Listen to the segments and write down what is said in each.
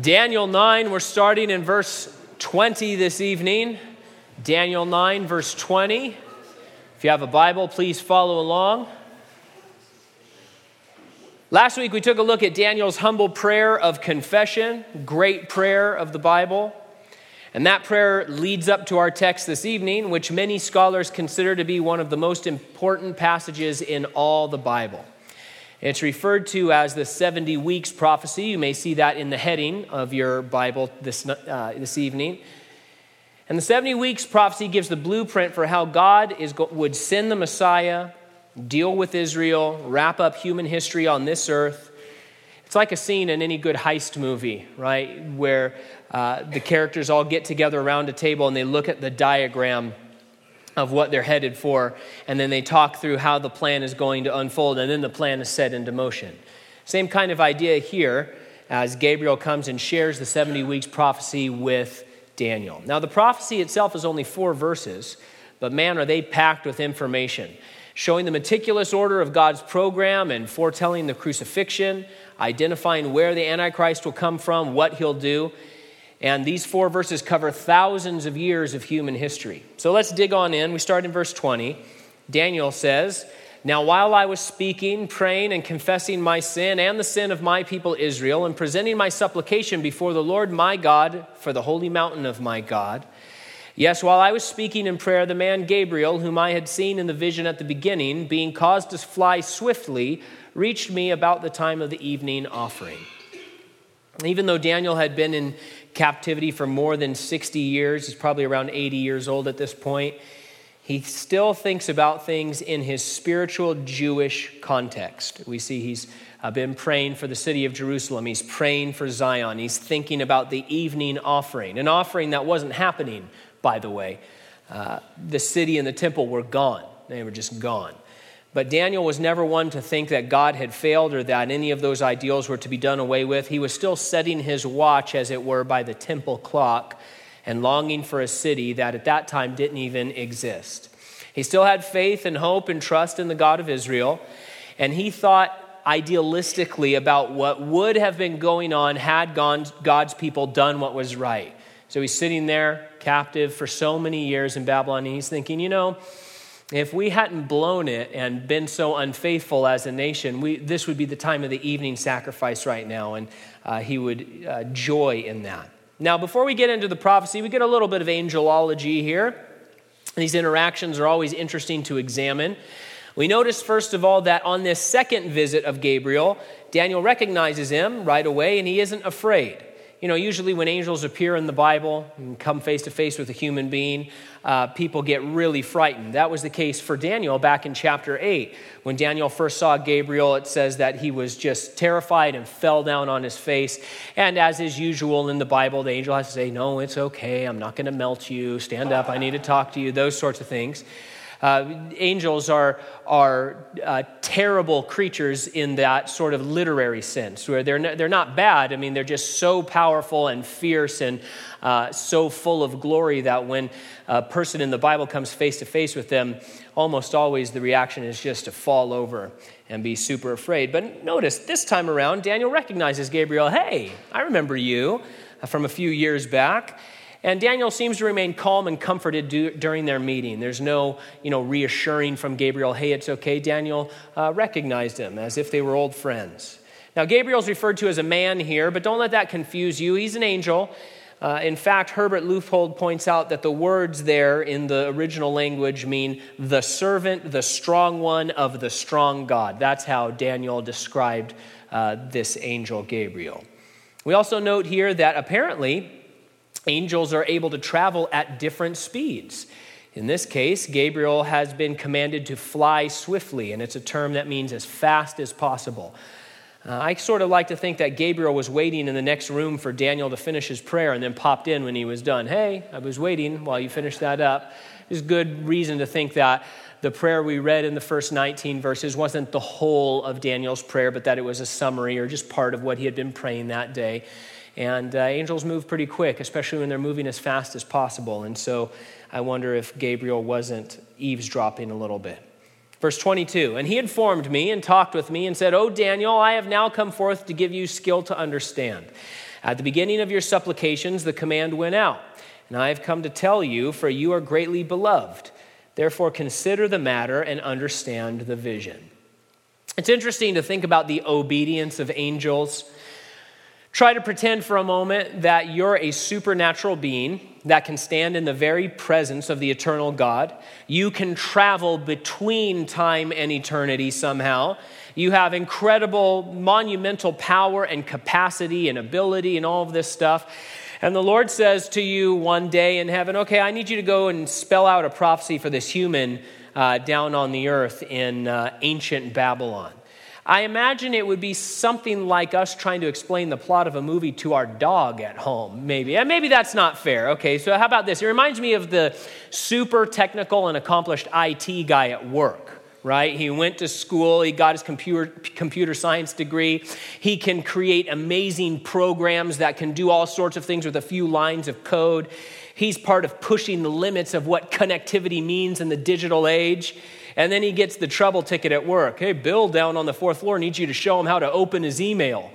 Daniel 9, we're starting in verse 20 this evening. Daniel 9, verse 20. If you have a Bible, please follow along. Last week we took a look at Daniel's humble prayer of confession, great prayer of the Bible. And that prayer leads up to our text this evening, which many scholars consider to be one of the most important passages in all the Bible. It's referred to as the 70 weeks prophecy. You may see that in the heading of your Bible this, uh, this evening. And the 70 weeks prophecy gives the blueprint for how God is, would send the Messiah, deal with Israel, wrap up human history on this earth. It's like a scene in any good heist movie, right? Where uh, the characters all get together around a table and they look at the diagram of what they're headed for, and then they talk through how the plan is going to unfold, and then the plan is set into motion. Same kind of idea here as Gabriel comes and shares the 70 weeks prophecy with Daniel. Now, the prophecy itself is only four verses, but man, are they packed with information, showing the meticulous order of God's program and foretelling the crucifixion, identifying where the Antichrist will come from, what he'll do. And these four verses cover thousands of years of human history. So let's dig on in. We start in verse 20. Daniel says, Now while I was speaking, praying, and confessing my sin and the sin of my people Israel, and presenting my supplication before the Lord my God for the holy mountain of my God, Yes, while I was speaking in prayer, the man Gabriel, whom I had seen in the vision at the beginning, being caused to fly swiftly, reached me about the time of the evening offering. Even though Daniel had been in captivity for more than 60 years. He's probably around 80 years old at this point. He still thinks about things in his spiritual Jewish context. We see he's been praying for the city of Jerusalem. He's praying for Zion. He's thinking about the evening offering, an offering that wasn't happening, by the way. Uh, the city and the temple were gone, they were just gone. But Daniel was never one to think that God had failed or that any of those ideals were to be done away with. He was still setting his watch, as it were, by the temple clock and longing for a city that at that time didn't even exist. He still had faith and hope and trust in the God of Israel, and he thought idealistically about what would have been going on had God's people done what was right. So he's sitting there captive for so many years in Babylon, and he's thinking, you know, if we hadn't blown it and been so unfaithful as a nation, we, this would be the time of the evening sacrifice right now, and uh, he would uh, joy in that. Now, before we get into the prophecy, we get a little bit of angelology here. These interactions are always interesting to examine. We notice, first of all, that on this second visit of Gabriel, Daniel recognizes him right away and he isn't afraid you know, usually when angels appear in the Bible and come face to face with a human being, uh, people get really frightened. That was the case for Daniel back in chapter 8. When Daniel first saw Gabriel, it says that he was just terrified and fell down on his face. And as is usual in the Bible, the angel has to say, No, it's okay. I'm not going to melt you. Stand up. I need to talk to you. Those sorts of things. Uh, angels are, are uh, terrible creatures in that sort of literary sense, where they're, they're not bad. I mean, they're just so powerful and fierce and uh, so full of glory that when a person in the Bible comes face to face with them, almost always the reaction is just to fall over and be super afraid. But notice, this time around, Daniel recognizes Gabriel. Hey, I remember you from a few years back. And Daniel seems to remain calm and comforted do, during their meeting. There's no, you know, reassuring from Gabriel, hey, it's okay. Daniel uh, recognized him as if they were old friends. Now, Gabriel's referred to as a man here, but don't let that confuse you. He's an angel. Uh, in fact, Herbert Leupold points out that the words there in the original language mean the servant, the strong one of the strong God. That's how Daniel described uh, this angel Gabriel. We also note here that apparently angels are able to travel at different speeds. In this case, Gabriel has been commanded to fly swiftly, and it's a term that means as fast as possible. Uh, I sort of like to think that Gabriel was waiting in the next room for Daniel to finish his prayer and then popped in when he was done. Hey, I was waiting while you finished that up. There's good reason to think that the prayer we read in the first 19 verses wasn't the whole of Daniel's prayer, but that it was a summary or just part of what he had been praying that day. And uh, angels move pretty quick, especially when they're moving as fast as possible. And so I wonder if Gabriel wasn't eavesdropping a little bit. Verse 22 And he informed me and talked with me and said, Oh, Daniel, I have now come forth to give you skill to understand. At the beginning of your supplications, the command went out, and I have come to tell you, for you are greatly beloved. Therefore, consider the matter and understand the vision. It's interesting to think about the obedience of angels. Try to pretend for a moment that you're a supernatural being that can stand in the very presence of the eternal God. You can travel between time and eternity somehow. You have incredible, monumental power and capacity and ability and all of this stuff. And the Lord says to you one day in heaven, okay, I need you to go and spell out a prophecy for this human uh, down on the earth in uh, ancient Babylon. I imagine it would be something like us trying to explain the plot of a movie to our dog at home, maybe. And maybe that's not fair. Okay, so how about this? It reminds me of the super technical and accomplished IT guy at work right? He went to school, he got his computer, computer science degree. He can create amazing programs that can do all sorts of things with a few lines of code. He's part of pushing the limits of what connectivity means in the digital age. And then he gets the trouble ticket at work. Hey, Bill down on the fourth floor needs you to show him how to open his email.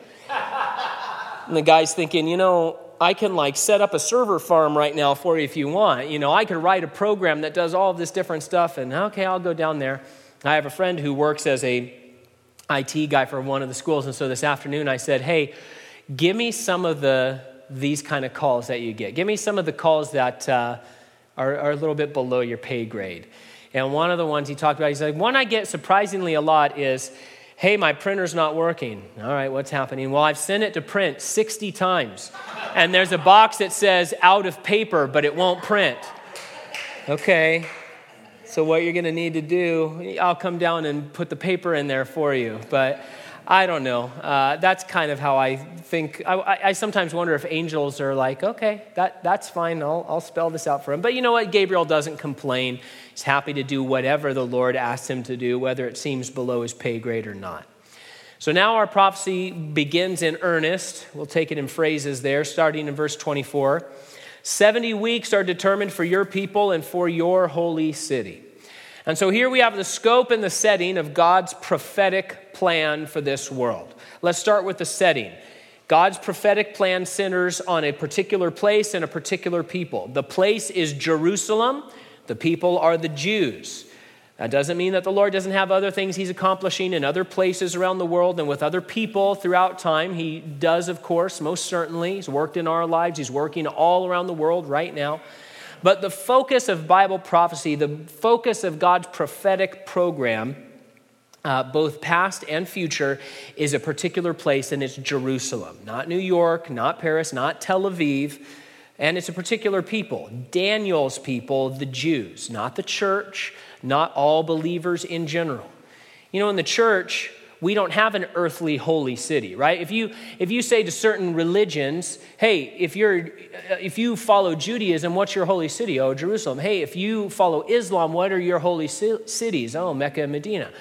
and the guy's thinking, you know, I can like set up a server farm right now for you if you want. You know, I could write a program that does all of this different stuff. And okay, I'll go down there. I have a friend who works as a IT guy for one of the schools. And so this afternoon I said, hey, give me some of the these kind of calls that you get. Give me some of the calls that uh, are, are a little bit below your pay grade. And one of the ones he talked about, he said, one I get surprisingly a lot is, hey, my printer's not working. All right, what's happening? Well, I've sent it to print 60 times. And there's a box that says out of paper, but it won't print. Okay, so what you're going to need to do, I'll come down and put the paper in there for you. But I don't know. Uh, that's kind of how I think. I, I, sometimes wonder if angels are like, okay, that, that's fine. I'll, I'll spell this out for him. But you know what? Gabriel doesn't complain. He's happy to do whatever the Lord asks him to do, whether it seems below his pay grade or not. So now our prophecy begins in earnest. We'll take it in phrases there, starting in verse 24. 70 weeks are determined for your people and for your holy city. And so here we have the scope and the setting of God's prophetic plan for this world. Let's start with the setting. God's prophetic plan centers on a particular place and a particular people. The place is Jerusalem, the people are the Jews. That doesn't mean that the Lord doesn't have other things He's accomplishing in other places around the world and with other people throughout time. He does, of course, most certainly. He's worked in our lives, He's working all around the world right now. But the focus of Bible prophecy, the focus of God's prophetic program, uh, both past and future, is a particular place, and it's Jerusalem. Not New York, not Paris, not Tel Aviv. And it's a particular people, Daniel's people, the Jews, not the church, not all believers in general. You know, in the church, we don't have an earthly holy city right? If you if you say to certain religions hey if you're uh, if you follow judaism what's your holy city? Oh jerusalem. Hey if you follow islam what are your holy cities? Oh mecca and medina.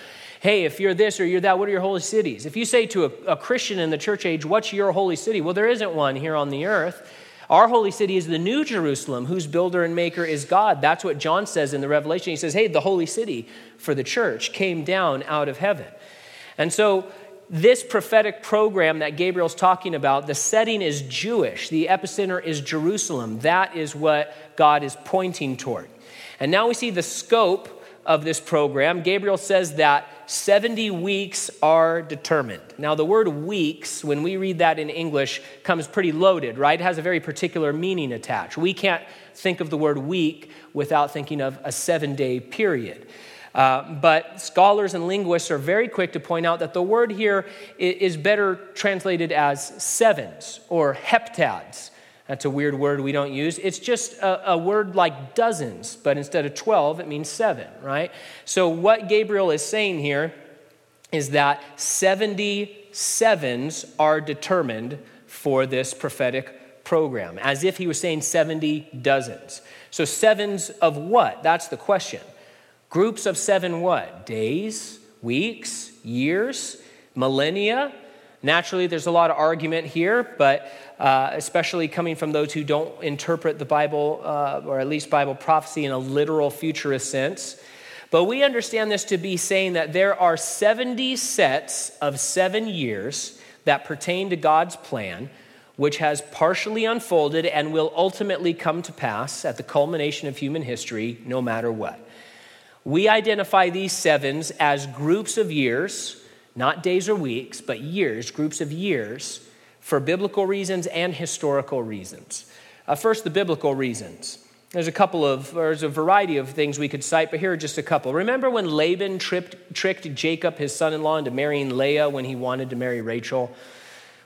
Hey if you're this or you're that what are your holy cities? If you say to a, a christian in the church age what's your holy city? Well there isn't one here on the earth. Our holy city is the new Jerusalem, whose builder and maker is God. That's what John says in the Revelation. He says, Hey, the holy city for the church came down out of heaven. And so, this prophetic program that Gabriel's talking about, the setting is Jewish, the epicenter is Jerusalem. That is what God is pointing toward. And now we see the scope of this program. Gabriel says that 70 weeks are determined. Now, the word weeks, when we read that in English, comes pretty loaded, right? It has a very particular meaning attached. We can't think of the word week without thinking of a seven day period. Uh, but scholars and linguists are very quick to point out that the word here is better translated as sevens or heptads. That's a weird word we don't use. It's just a, a, word like dozens, but instead of 12, it means seven, right? So, what Gabriel is saying here is that 70 sevens are determined for this prophetic program, as if he was saying 70 dozens. So, sevens of what? That's the question. Groups of seven what? Days, weeks, years, millennia. Naturally, there's a lot of argument here, but uh, especially coming from those who don't interpret the Bible, uh, or at least Bible prophecy, in a literal futurist sense. But we understand this to be saying that there are 70 sets of seven years that pertain to God's plan which has partially unfolded and will ultimately come to pass at the culmination of human history, no matter what. We identify these sevens as groups of years, not days or weeks, but years, groups of years, for biblical reasons and historical reasons. Uh, first, the biblical reasons. There's a couple of, there's a variety of things we could cite, but here are just a couple. Remember when Laban tripped, tricked Jacob, his son in law, into marrying Leah when he wanted to marry Rachel?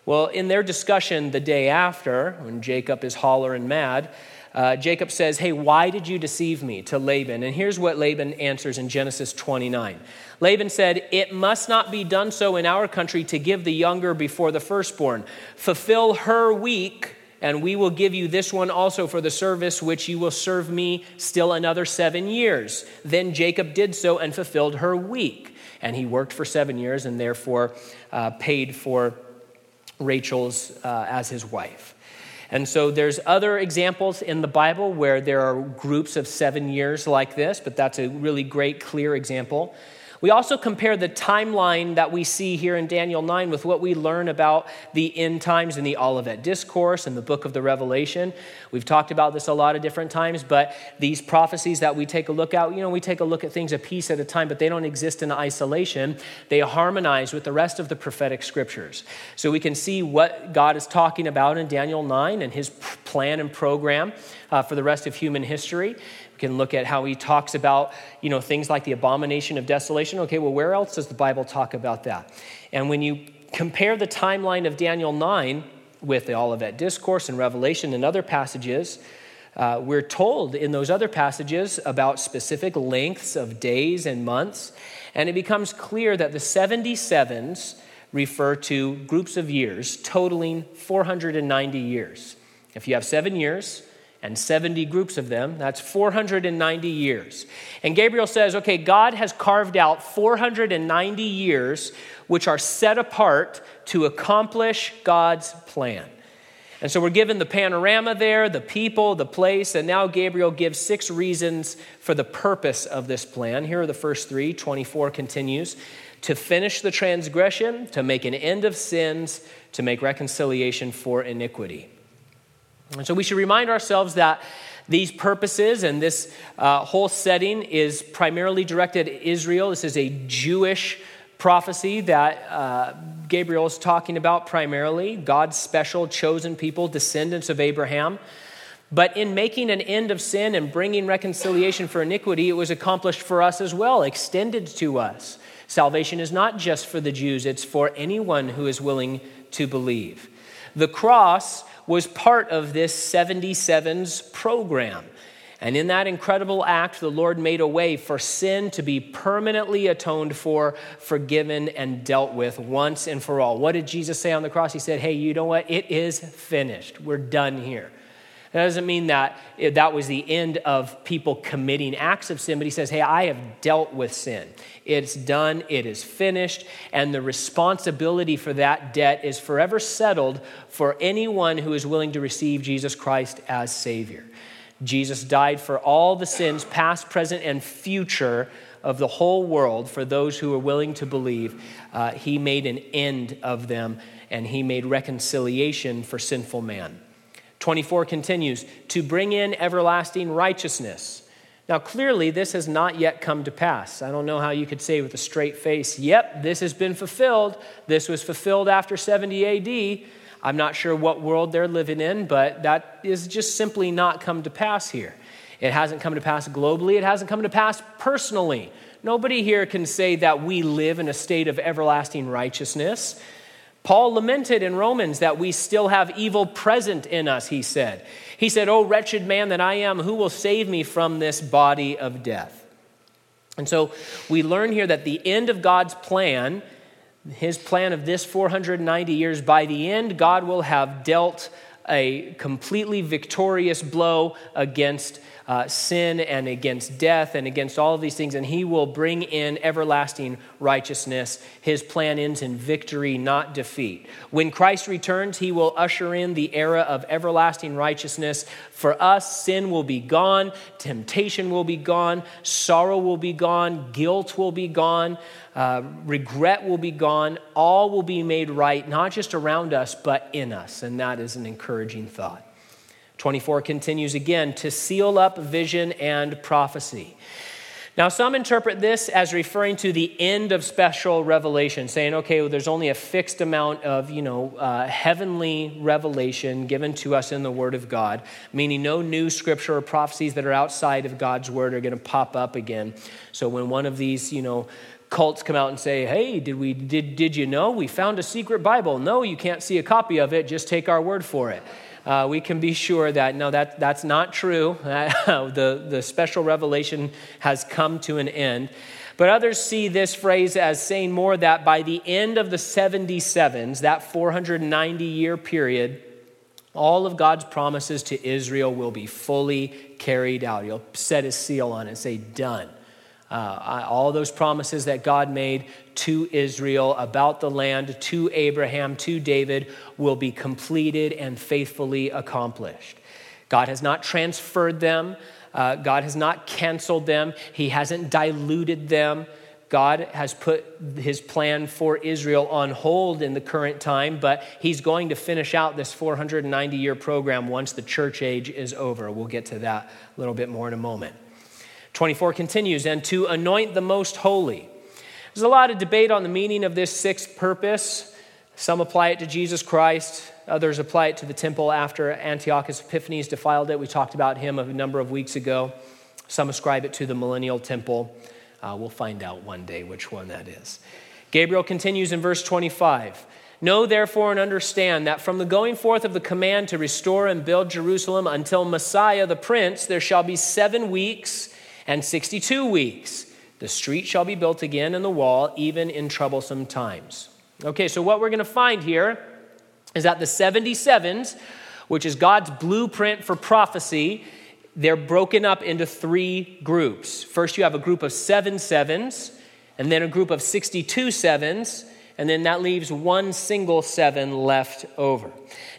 Well, in their discussion the day after, when Jacob is hollering mad, uh, Jacob says, Hey, why did you deceive me to Laban? And here's what Laban answers in Genesis 29. Laban said, It must not be done so in our country to give the younger before the firstborn. Fulfill her week and we will give you this one also for the service which you will serve me still another seven years. Then Jacob did so and fulfilled her week. And he worked for seven years and therefore uh, paid for Rachel's uh, as his wife. And so there's other examples in the Bible where there are groups of seven years like this, but that's a really great, clear example. We also compare the timeline that we see here in Daniel 9 with what we learn about the end times in the Olivet Discourse and the book of the Revelation. We've talked about this a lot of different times, but these prophecies that we take a look at, you know, we take a look at things a piece at a time, but they don't exist in isolation. They harmonize with the rest of the prophetic scriptures. So we can see what God is talking about in Daniel 9 and his plan and program uh, for the rest of human history. We can look at how he talks about, you know, things like the abomination of desolation. Okay, well, where else does the Bible talk about that? And when you compare the timeline of Daniel 9 with the Olivet Discourse and Revelation and other passages, uh, we're told in those other passages about specific lengths of days and months, and it becomes clear that the 77s refer to groups of years totaling 490 years. If you have seven years, and 70 groups of them. That's 490 years. And Gabriel says, okay, God has carved out 490 years which are set apart to accomplish God's plan. And so we're given the panorama there, the people, the place, and now Gabriel gives six reasons for the purpose of this plan. Here are the first three. 24 continues to finish the transgression, to make an end of sins, to make reconciliation for iniquity. And so we should remind ourselves that these purposes and this uh, whole setting is primarily directed at Israel. This is a Jewish prophecy that uh, Gabriel is talking about primarily God's special chosen people, descendants of Abraham. But in making an end of sin and bringing reconciliation for iniquity, it was accomplished for us as well, extended to us. Salvation is not just for the Jews, it's for anyone who is willing to believe. The cross was part of this 77s program. And in that incredible act, the Lord made a way for sin to be permanently atoned for, forgiven, and dealt with once and for all. What did Jesus say on the cross? He said, Hey, you know what? It is finished. We're done here. That doesn't mean that that was the end of people committing acts of sin, but he says, Hey, I have dealt with sin. It's done, it is finished, and the responsibility for that debt is forever settled for anyone who is willing to receive Jesus Christ as Savior. Jesus died for all the sins, past, present, and future, of the whole world for those who are willing to believe. Uh, he made an end of them, and He made reconciliation for sinful man. 24 continues to bring in everlasting righteousness. Now, clearly, this has not yet come to pass. I don't know how you could say with a straight face, yep, this has been fulfilled. This was fulfilled after 70 AD. I'm not sure what world they're living in, but that is just simply not come to pass here. It hasn't come to pass globally, it hasn't come to pass personally. Nobody here can say that we live in a state of everlasting righteousness. Paul lamented in Romans that we still have evil present in us, he said. He said, Oh, wretched man that I am, who will save me from this body of death? And so we learn here that the end of God's plan, his plan of this 490 years, by the end, God will have dealt a completely victorious blow against uh, sin and against death and against all of these things, and he will bring in everlasting righteousness. His plan ends in victory, not defeat. When Christ returns, he will usher in the era of everlasting righteousness. For us, sin will be gone, temptation will be gone, sorrow will be gone, guilt will be gone. Uh, regret will be gone. All will be made right, not just around us, but in us. And that is an encouraging thought. 24 continues again to seal up vision and prophecy. Now, some interpret this as referring to the end of special revelation, saying, okay, well, there's only a fixed amount of, you know, uh, heavenly revelation given to us in the Word of God, meaning no new scripture or prophecies that are outside of God's Word are going to pop up again. So when one of these, you know, cults come out and say, hey, did, we, did, did you know we found a secret Bible? No, you can't see a copy of it, just take our word for it uh, we can be sure that no, that, that's not true. the, the special revelation has come to an end. But others see this phrase as saying more that by the end of the 77s, that 490 year period, all of God's promises to Israel will be fully carried out. He'll set his seal on it and say, Done. Uh, all those promises that God made to Israel about the land, to Abraham, to David, will be completed and faithfully accomplished. God has not transferred them, uh, God has not canceled them, He hasn't diluted them. God has put his plan for Israel on hold in the current time, but he's going to finish out this 490 year program once the church age is over. We'll get to that a little bit more in a moment. 24 continues, and to anoint the most holy. There's a lot of debate on the meaning of this sixth purpose. Some apply it to Jesus Christ, others apply it to the temple after Antiochus Epiphanes defiled it. We talked about him a number of weeks ago. Some ascribe it to the millennial temple. Uh, we'll find out one day which one that is. Gabriel continues in verse 25. Know therefore and understand that from the going forth of the command to restore and build Jerusalem until Messiah the Prince, there shall be seven weeks and 62 weeks. The street shall be built again and the wall, even in troublesome times. Okay, so what we're going to find here is that the 77s, which is God's blueprint for prophecy, they're broken up into three groups. First, you have a group of seven sevens, and then a group of 62 sevens, and then that leaves one single seven left over.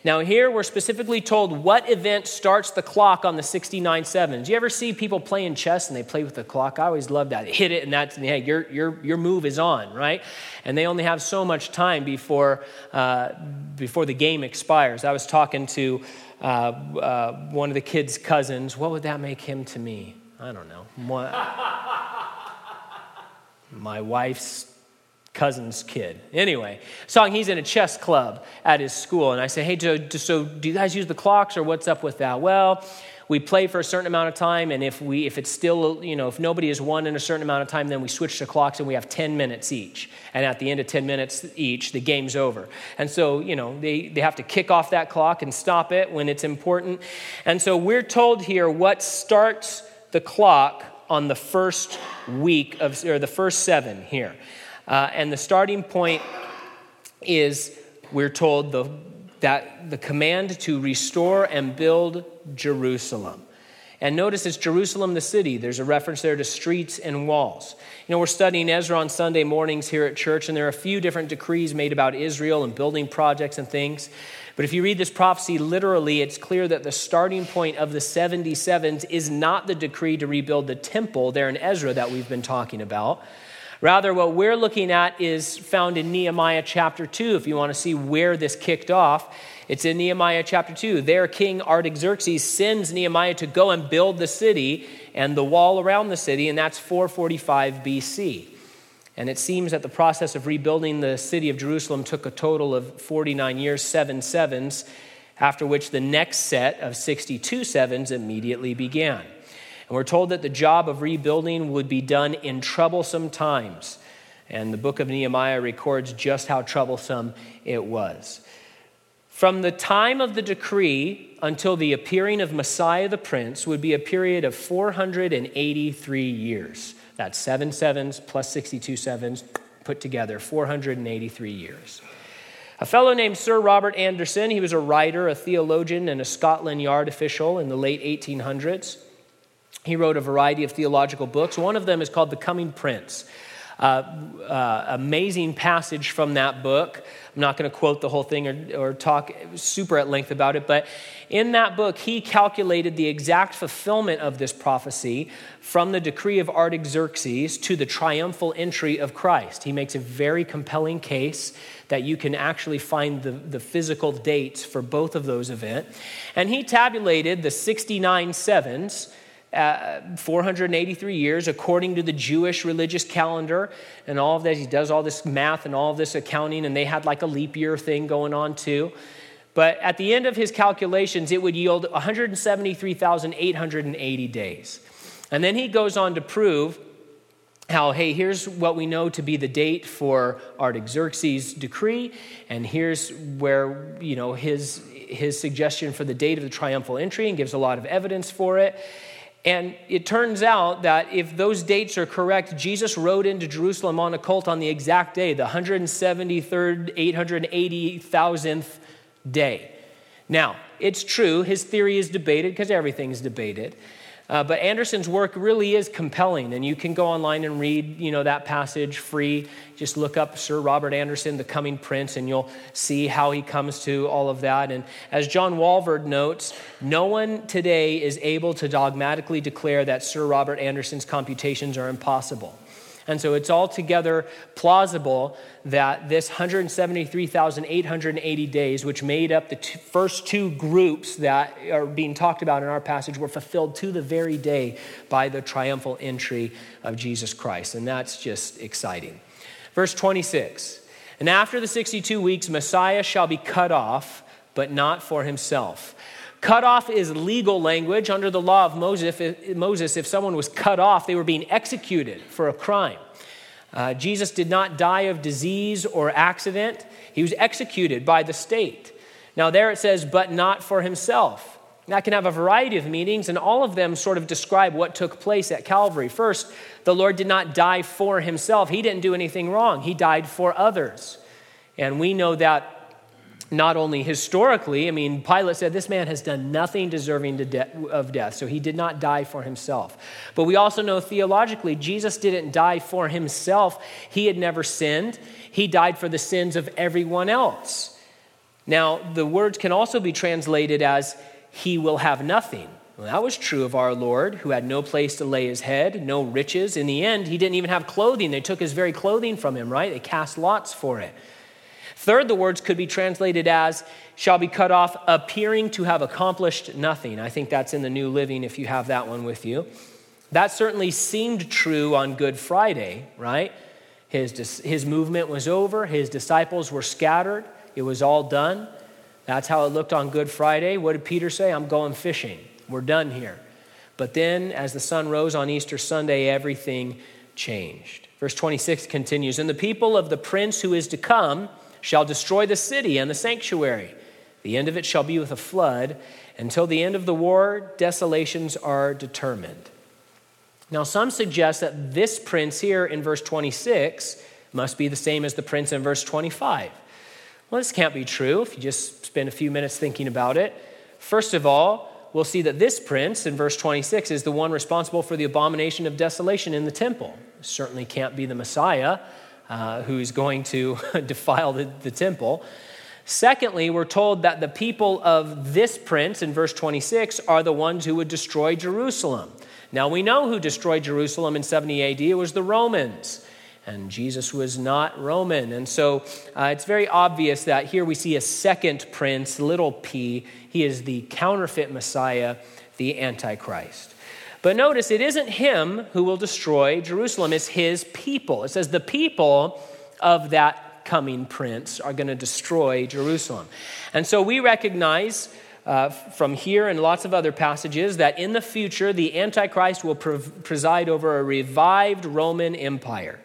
Now, here we're specifically told what event starts the clock on the 69 sevens. You ever see people playing chess and they play with the clock? I always love that. Hit it and that's, hey, your, your, your move is on, right? And they only have so much time before, uh, before the game expires. I was talking to uh, uh, one of the kids' cousins. What would that make him to me? I don't know. My wife's cousin's kid. Anyway, saw he's in a chess club at his school, and I say, "Hey, so, so do you guys use the clocks, or what's up with that?" Well, we play for a certain amount of time, and if we if it's still you know if nobody has won in a certain amount of time, then we switch to clocks, and we have ten minutes each. And at the end of ten minutes each, the game's over. And so you know they they have to kick off that clock and stop it when it's important. And so we're told here what starts the clock on the first week of or the first seven here. Uh, and the starting point is, we're told, the, that the command to restore and build Jerusalem. And notice it's Jerusalem, the city. There's a reference there to streets and walls. You know, we're studying Ezra on Sunday mornings here at church, and there are a few different decrees made about Israel and building projects and things. But if you read this prophecy literally, it's clear that the starting point of the 77s is not the decree to rebuild the temple there in Ezra that we've been talking about. Rather, what we're looking at is found in Nehemiah chapter 2, if you want to see where this kicked off. It's in Nehemiah chapter 2. There, King Artaxerxes sends Nehemiah to go and build the city and the wall around the city, and that's 445 BC. And it seems that the process of rebuilding the city of Jerusalem took a total of 49 years, seven sevens, after which the next set of 62 sevens immediately began. And we're told that the job of rebuilding would be done in troublesome times. And the book of Nehemiah records just how troublesome it was. From the time of the decree until the appearing of Messiah the Prince would be a period of 483 years. That's seven sevens plus 62 sevens put together, 483 years. A fellow named Sir Robert Anderson, he was a writer, a theologian, and a Scotland Yard official in the late 1800s. He wrote a variety of theological books. One of them is called The Coming Prince. Uh, uh, amazing passage from that book. I'm not going to quote the whole thing or, or talk super at length about it, but in that book, he calculated the exact fulfillment of this prophecy from the decree of Artaxerxes to the triumphal entry of Christ. He makes a very compelling case that you can actually find the, the physical dates for both of those events. And he tabulated the 69 sevens uh, 483 years according to the Jewish religious calendar and all of this. He does all this math and all of this accounting, and they had like a leap year thing going on too. But at the end of his calculations, it would yield 173,880 days. And then he goes on to prove how, hey, here's what we know to be the date for Artaxerxes' decree, and here's where, you know, his, his suggestion for the date of the triumphal entry, and gives a lot of evidence for it. And it turns out that if those dates are correct, Jesus rode into Jerusalem on a colt on the exact day, the 173rd, 880,000th day. Now, it's true, his theory is debated because everything's debated. Uh, but Anderson's work really is compelling, and you can go online and read, you know, that passage free. Just look up Sir Robert Anderson, The Coming Prince, and you'll see how he comes to all of that. And as John Walvoord notes, no one today is able to dogmatically declare that Sir Robert Anderson's computations are impossible. And so it's altogether plausible that this 173,880 days, which made up the first two groups that are being talked about in our passage, were fulfilled to the very day by the triumphal entry of Jesus Christ. And that's just exciting. Verse 26 And after the 62 weeks, Messiah shall be cut off, but not for himself. Cut off is legal language. Under the law of Moses, if, Moses, if someone was cut off, they were being executed for a crime. Uh, Jesus did not die of disease or accident, he was executed by the state. Now, there it says, but not for himself. That can have a variety of meanings, and all of them sort of describe what took place at Calvary. First, the Lord did not die for himself, he didn't do anything wrong, he died for others. And we know that not only historically, I mean, Pilate said this man has done nothing deserving de- of death, so he did not die for himself. But we also know theologically, Jesus didn't die for himself. He had never sinned, he died for the sins of everyone else. Now, the words can also be translated as, he will have nothing. Well, that was true of our Lord, who had no place to lay his head, no riches. In the end, he didn't even have clothing. They took his very clothing from him, right? They cast lots for it. Third, the words could be translated as shall be cut off, appearing to have accomplished nothing. I think that's in the New Living if you have that one with you. That certainly seemed true on Good Friday, right? His, his movement was over, his disciples were scattered, it was all done. That's how it looked on Good Friday. What did Peter say? I'm going fishing. We're done here. But then, as the sun rose on Easter Sunday, everything changed. Verse 26 continues And the people of the prince who is to come, shall destroy the city and the sanctuary. The end of it shall be with a flood. Until the end of the war, desolations are determined. Now, some suggest that this prince here in verse 26 must be the same as the prince in verse 25. Well, this can't be true if you just spend a few minutes thinking about it. First of all, we'll see that this prince in verse 26 is the one responsible for the abomination of desolation in the temple. Certainly can't be the Messiah uh, who's going to defile the, the temple. Secondly, we're told that the people of this prince in verse 26 are the ones who would destroy Jerusalem. Now, we know who destroyed Jerusalem in 70 AD. It was the Romans. And Jesus was not Roman. And so uh, it's very obvious that here we see a second prince, little p. He is the counterfeit Messiah, the Antichrist. But notice it isn't him who will destroy Jerusalem, it's his people. It says the people of that coming prince are going to destroy Jerusalem. And so we recognize uh, from here and lots of other passages that in the future the Antichrist will pre- preside over a revived Roman Empire.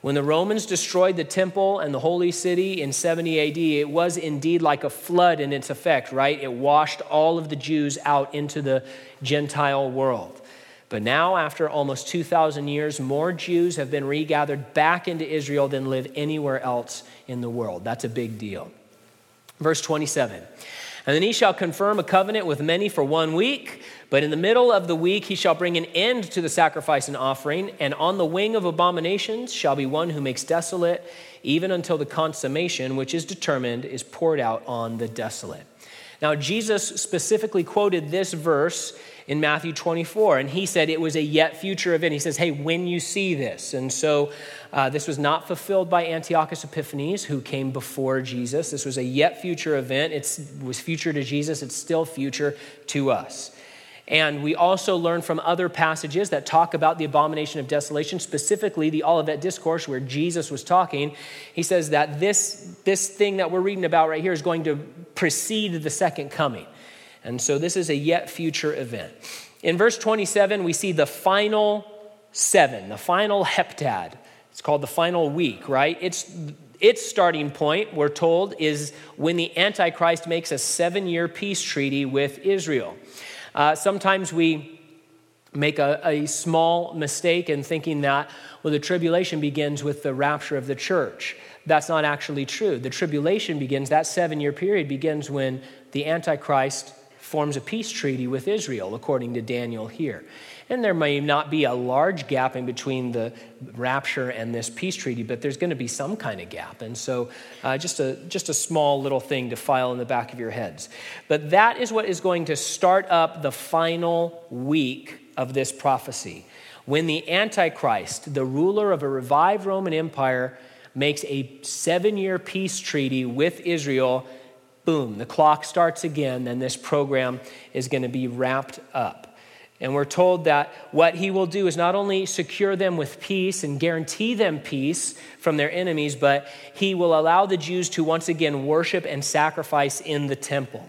When the Romans destroyed the temple and the holy city in 70 AD, it was indeed like a flood in its effect, right? It washed all of the Jews out into the Gentile world. But now, after almost 2,000 years, more Jews have been regathered back into Israel than live anywhere else in the world. That's a big deal. Verse 27 And then he shall confirm a covenant with many for one week. But in the middle of the week he shall bring an end to the sacrifice and offering. And on the wing of abominations shall be one who makes desolate, even until the consummation, which is determined, is poured out on the desolate. Now, Jesus specifically quoted this verse in Matthew 24. And he said it was a yet future event. He says, hey, when you see this. And so uh, this was not fulfilled by Antiochus Epiphanes, who came before Jesus. This was a yet future event. It was future to Jesus, it's still future to us. And we also learn from other passages that talk about the abomination of desolation, specifically the Olivet Discourse, where Jesus was talking. He says that this, this thing that we're reading about right here is going to precede the second coming. And so this is a yet future event. In verse 27, we see the final seven, the final heptad. It's called the final week, right? It's its starting point, we're told, is when the Antichrist makes a seven year peace treaty with Israel. Uh, sometimes we make a, a, small mistake in thinking that, well, the tribulation begins with the rapture of the church. That's not actually true. The tribulation begins, that seven year period begins when the Antichrist forms a peace treaty with Israel, according to Daniel here. And there may not be a large gap in between the rapture and this peace treaty, but there's going to be some kind of gap. And so, uh, just, a, just a small little thing to file in the back of your heads. But that is what is going to start up the final week of this prophecy. When the Antichrist, the ruler of a revived Roman Empire, makes a seven year peace treaty with Israel boom, the clock starts again, and this program is going to be wrapped up. And we're told that what he will do is not only secure them with peace and guarantee them peace from their enemies, but he will allow the Jews to once again worship and sacrifice in the temple.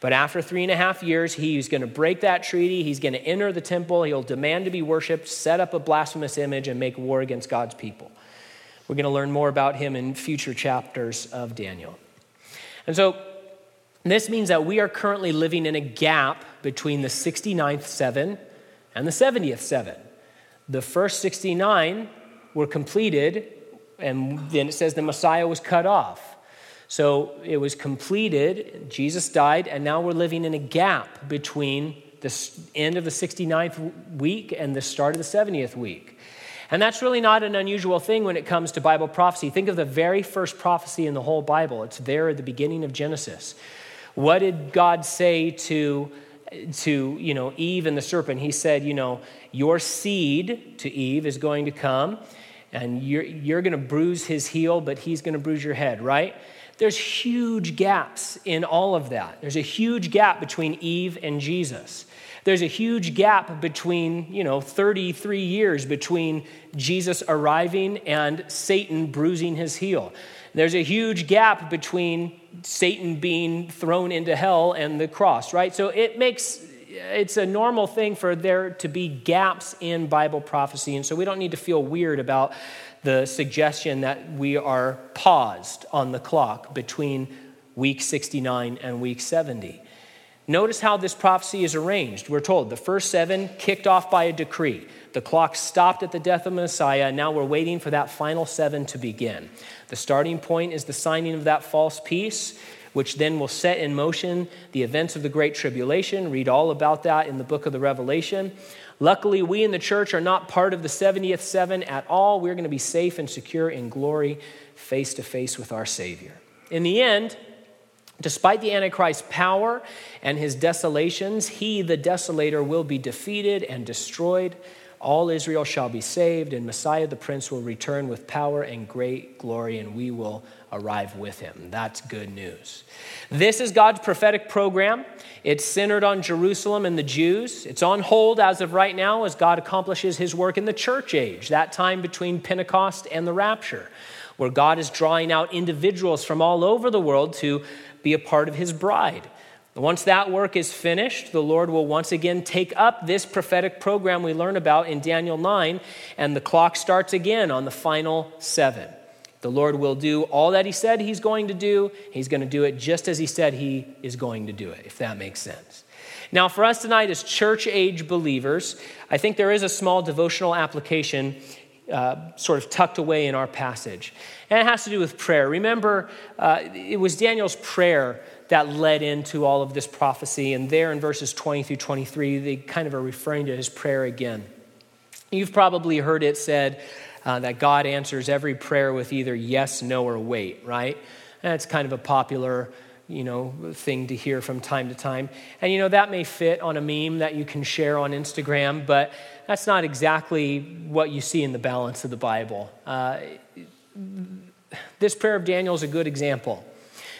But after three and a half years, he's going to break that treaty. He's going to enter the temple. He'll demand to be worshiped, set up a blasphemous image, and make war against God's people. We're going to learn more about him in future chapters of Daniel. And so, this means that we are currently living in a gap between the 69th seven and the 70th seven. The first 69 were completed, and then it says the Messiah was cut off. So it was completed, Jesus died, and now we're living in a gap between the end of the 69th week and the start of the 70th week. And that's really not an unusual thing when it comes to Bible prophecy. Think of the very first prophecy in the whole Bible. It's there at the beginning of Genesis. What did God say to, to you know, Eve and the serpent? He said, you know, your seed to Eve is going to come, and you're, you're going to bruise his heel, but he's going to bruise your head, right? There's huge gaps in all of that. There's a huge gap between Eve and Jesus. There's a huge gap between, you know, 33 years between Jesus arriving and Satan bruising his heel. There's a huge gap between Satan being thrown into hell and the cross, right? So it makes it's a normal thing for there to be gaps in Bible prophecy. And so we don't need to feel weird about the suggestion that we are paused on the clock between week 69 and week 70. Notice how this prophecy is arranged. We're told the first seven kicked off by a decree. The clock stopped at the death of Messiah. Now we're waiting for that final seven to begin. The starting point is the signing of that false peace, which then will set in motion the events of the Great Tribulation. Read all about that in the book of the Revelation. Luckily, we in the church are not part of the 70th seven at all. We're going to be safe and secure in glory, face to face with our Savior. In the end, Despite the Antichrist's power and his desolations, he, the desolator, will be defeated and destroyed. All Israel shall be saved, and Messiah the Prince will return with power and great glory, and we will arrive with him. That's good news. This is God's prophetic program. It's centered on Jerusalem and the Jews. It's on hold as of right now as God accomplishes his work in the church age, that time between Pentecost and the rapture, where God is drawing out individuals from all over the world to be a part of his bride. Once that work is finished, the Lord will once again take up this prophetic program we learn about in Daniel 9, and the clock starts again on the final seven. The Lord will do all that He said He's going to do. He's going to do it just as He said He is going to do it, if that makes sense. Now, for us tonight as church age believers, I think there is a small devotional application uh, sort of tucked away in our passage. And it has to do with prayer. Remember, uh, it was Daniel's prayer that led into all of this prophecy. And there in verses 20 through 23, they kind of are referring to his prayer again. You've probably heard it said uh, that God answers every prayer with either yes, no, or wait, right? And kind of a popular you know, thing to hear from time to time. And you know, that may fit on a meme that you can share on Instagram, but that's not exactly what you see in the balance of the Bible. Uh, this prayer of Daniel is a good example.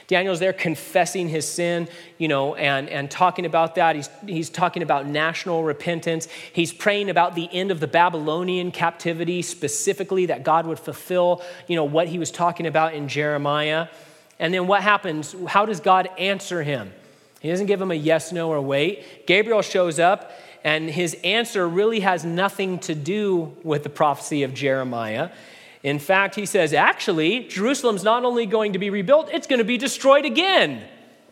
Daniel's there confessing his sin, you know, and, and talking about that. He's, he's talking about national repentance. He's praying about the end of the Babylonian captivity, specifically that God would fulfill, you know, what he was talking about in Jeremiah. And then what happens? How does God answer him? He doesn't give him a yes, no, or wait. Gabriel shows up, and his answer really has nothing to do with the prophecy of Jeremiah. In fact, he says, actually, Jerusalem's not only going to be rebuilt, it's going to be destroyed again.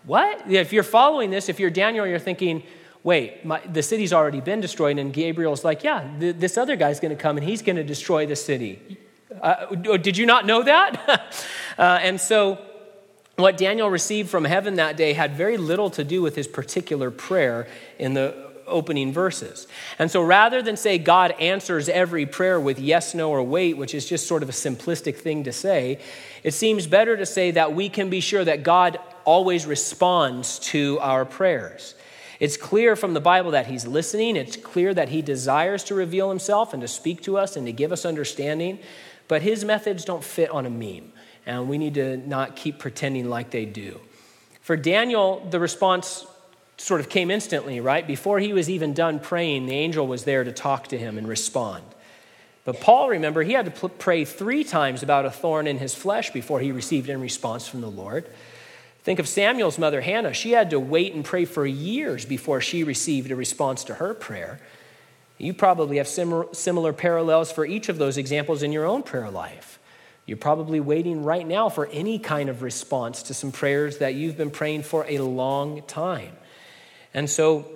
What? If you're following this, if you're Daniel, you're thinking, wait, my, the city's already been destroyed. And Gabriel's like, yeah, th- this other guy's going to come and he's going to destroy the city. Uh, did you not know that? uh, and so, what Daniel received from heaven that day had very little to do with his particular prayer in the opening verses. And so rather than say God answers every prayer with yes, no, or wait, which is just sort of a simplistic thing to say, it seems better to say that we can be sure that God always responds to our prayers. It's clear from the Bible that He's listening. It's clear that He desires to reveal Himself and to speak to us and to give us understanding. But His methods don't fit on a meme and we need to not keep pretending like they do. For Daniel, the response sort of came instantly, right? Before he was even done praying, the angel was there to talk to him and respond. But Paul, remember, he had to pray three times about a thorn in his flesh before he received a response from the Lord. Think of Samuel's mother, Hannah. She had to wait and pray for years before she received a response to her prayer. You probably have similar parallels for each of those examples in your own prayer life. You're probably waiting right now for any kind of response to some prayers that you've been praying for a long time. And so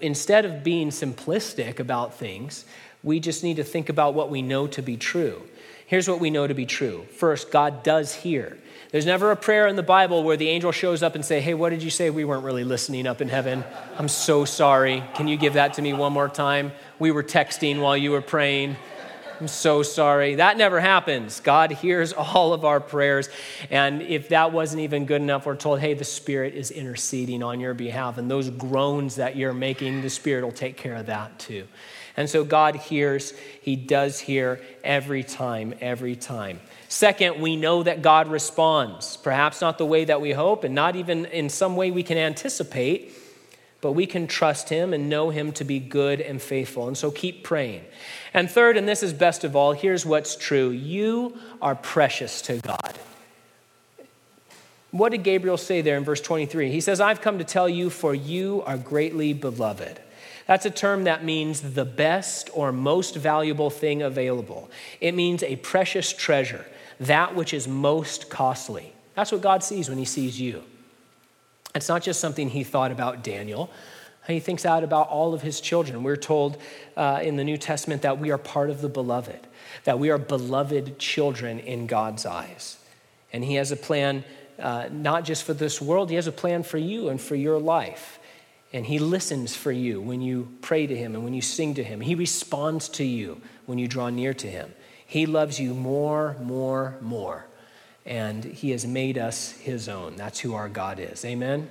instead of being simplistic about things, we just need to think about what we know to be true. Here's what we know to be true. First, God does hear. There's never a prayer in the Bible where the angel shows up and say, "Hey, what did you say? We weren't really listening up in heaven. I'm so sorry. Can you give that to me one more time? We were texting while you were praying." I'm so sorry. That never happens. God hears all of our prayers. And if that wasn't even good enough, we're told, hey, the Spirit is interceding on your behalf. And those groans that you're making, the Spirit will take care of that too. And so God hears, He does hear every time, every time. Second, we know that God responds, perhaps not the way that we hope, and not even in some way we can anticipate but we can trust him and know him to be good and faithful. And so keep praying. And third, and this is best of all, here's what's true you are precious to God. What did Gabriel say there in verse 23? He says, I've come to tell you, for you are greatly beloved. That's a term that means the best or most valuable thing available. It means a precious treasure, that which is most costly. That's what God sees when He sees you. It's not just something he thought about Daniel. He thinks out about all of his children. We're told uh, in the New Testament that we are part of the beloved, that we are beloved children in God's eyes. And he has a plan uh, not just for this world, he has a plan for you and for your life. And he listens for you when you pray to him and when you sing to him. He responds to you when you draw near to him. He loves you more, more, more and he has made us his own. That's who our God is. Amen.